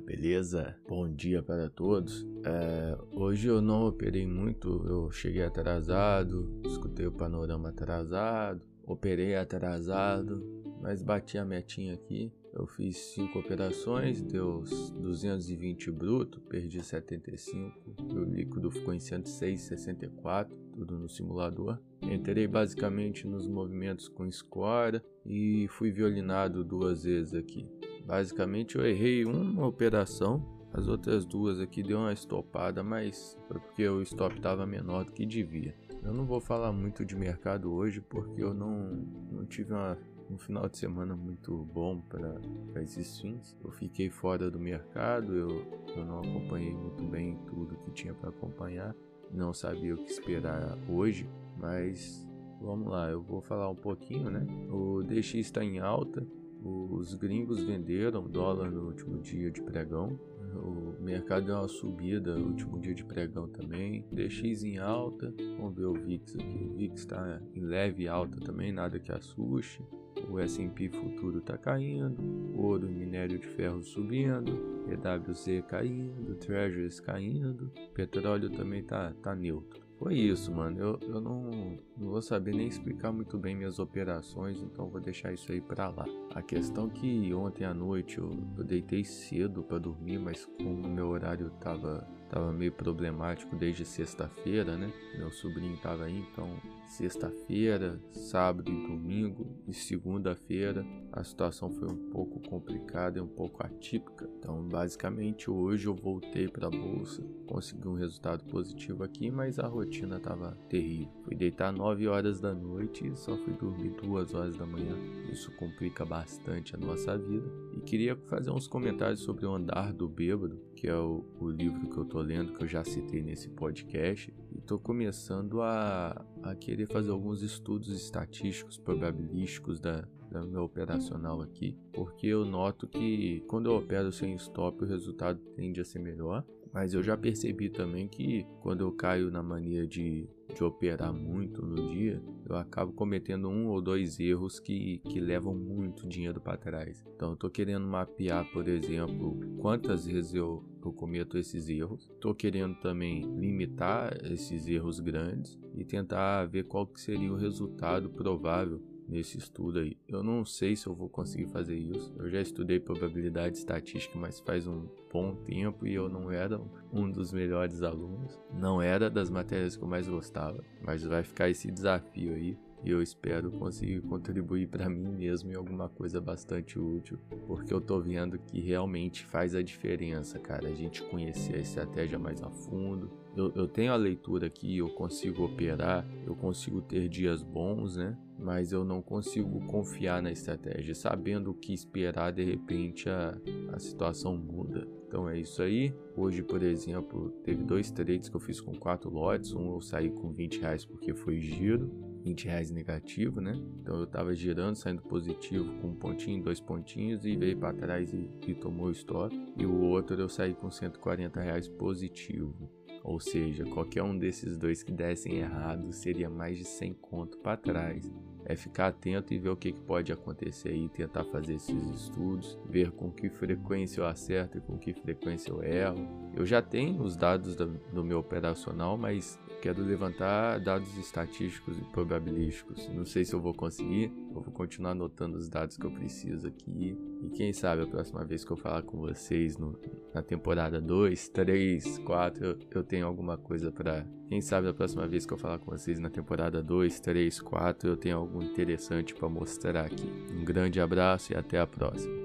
Beleza? Bom dia para todos. É, hoje eu não operei muito, eu cheguei atrasado, escutei o panorama atrasado, operei atrasado, mas bati a metinha aqui. Eu fiz 5 operações, deu 220 bruto, perdi 75, o líquido ficou em 106,64, tudo no simulador. Entrei basicamente nos movimentos com score e fui violinado duas vezes aqui. Basicamente eu errei uma operação, as outras duas aqui deu uma estopada, mas foi porque o stop estava menor do que devia. Eu não vou falar muito de mercado hoje porque eu não, não tive uma, um final de semana muito bom para esses fins. Eu fiquei fora do mercado, eu, eu não acompanhei muito bem tudo que tinha para acompanhar, não sabia o que esperar hoje, mas vamos lá, eu vou falar um pouquinho, né? O DX está em alta, os gringos venderam dólar no último dia de pregão. O mercado deu uma subida no último dia de pregão também. DX em alta. Vamos ver o VIX aqui. O VIX está em leve alta também, nada que assuste. O S&P futuro está caindo. Ouro e minério de ferro subindo. EWZ caindo. Treasuries caindo. Petróleo também está tá neutro. Foi isso, mano. Eu, eu não, não vou saber nem explicar muito bem minhas operações, então vou deixar isso aí pra lá. A questão que ontem à noite eu, eu deitei cedo para dormir, mas como meu horário tava, tava meio problemático desde sexta-feira, né? Meu sobrinho tava aí, então sexta-feira, sábado e domingo e segunda-feira a situação foi um pouco complicada e um pouco atípica. Então, basicamente, hoje eu voltei para a bolsa, consegui um resultado positivo aqui, mas a rotina estava terrível. Fui deitar 9 horas da noite e só fui dormir 2 horas da manhã. Isso complica bastante a nossa vida. Queria fazer uns comentários sobre o Andar do Bêbado, que é o, o livro que eu tô lendo, que eu já citei nesse podcast. E tô começando a, a querer fazer alguns estudos estatísticos, probabilísticos da, da meu operacional aqui, porque eu noto que quando eu opero sem stop o resultado tende a ser melhor. Mas eu já percebi também que quando eu caio na mania de, de operar muito no dia, eu acabo cometendo um ou dois erros que, que levam muito dinheiro para trás. Então eu querendo mapear, por exemplo, quantas vezes eu, eu cometo esses erros. Tô querendo também limitar esses erros grandes e tentar ver qual que seria o resultado provável nesse estudo aí. Eu não sei se eu vou conseguir fazer isso. Eu já estudei probabilidade estatística, mas faz um bom tempo e eu não era um dos melhores alunos. Não era das matérias que eu mais gostava, mas vai ficar esse desafio aí. E eu espero conseguir contribuir para mim mesmo em alguma coisa bastante útil, porque eu tô vendo que realmente faz a diferença, cara. A gente conhecer a estratégia mais a fundo, eu, eu tenho a leitura aqui, eu consigo operar, eu consigo ter dias bons, né? Mas eu não consigo confiar na estratégia. Sabendo o que esperar, de repente a, a situação muda. Então é isso aí. Hoje, por exemplo, teve dois trades que eu fiz com quatro lotes. Um eu saí com 20 reais porque foi giro. 20 reais negativo, né? Então eu tava girando, saindo positivo com um pontinho, dois pontinhos e veio para trás e, e tomou o stop. E o outro eu saí com 140 reais positivo. Ou seja, qualquer um desses dois que dessem errado seria mais de 100 conto para trás. É ficar atento e ver o que, que pode acontecer aí, tentar fazer esses estudos, ver com que frequência eu acerto e com que frequência eu erro. Eu já tenho os dados do, do meu operacional, mas quero levantar dados estatísticos e probabilísticos. Não sei se eu vou conseguir, eu vou continuar anotando os dados que eu preciso aqui. E quem sabe a próxima vez que eu falar com vocês no, na temporada 2, 3, 4, eu, eu tenho alguma coisa para. Quem sabe a próxima vez que eu falar com vocês na temporada 2, 3, 4, eu tenho algo interessante para mostrar aqui. Um grande abraço e até a próxima.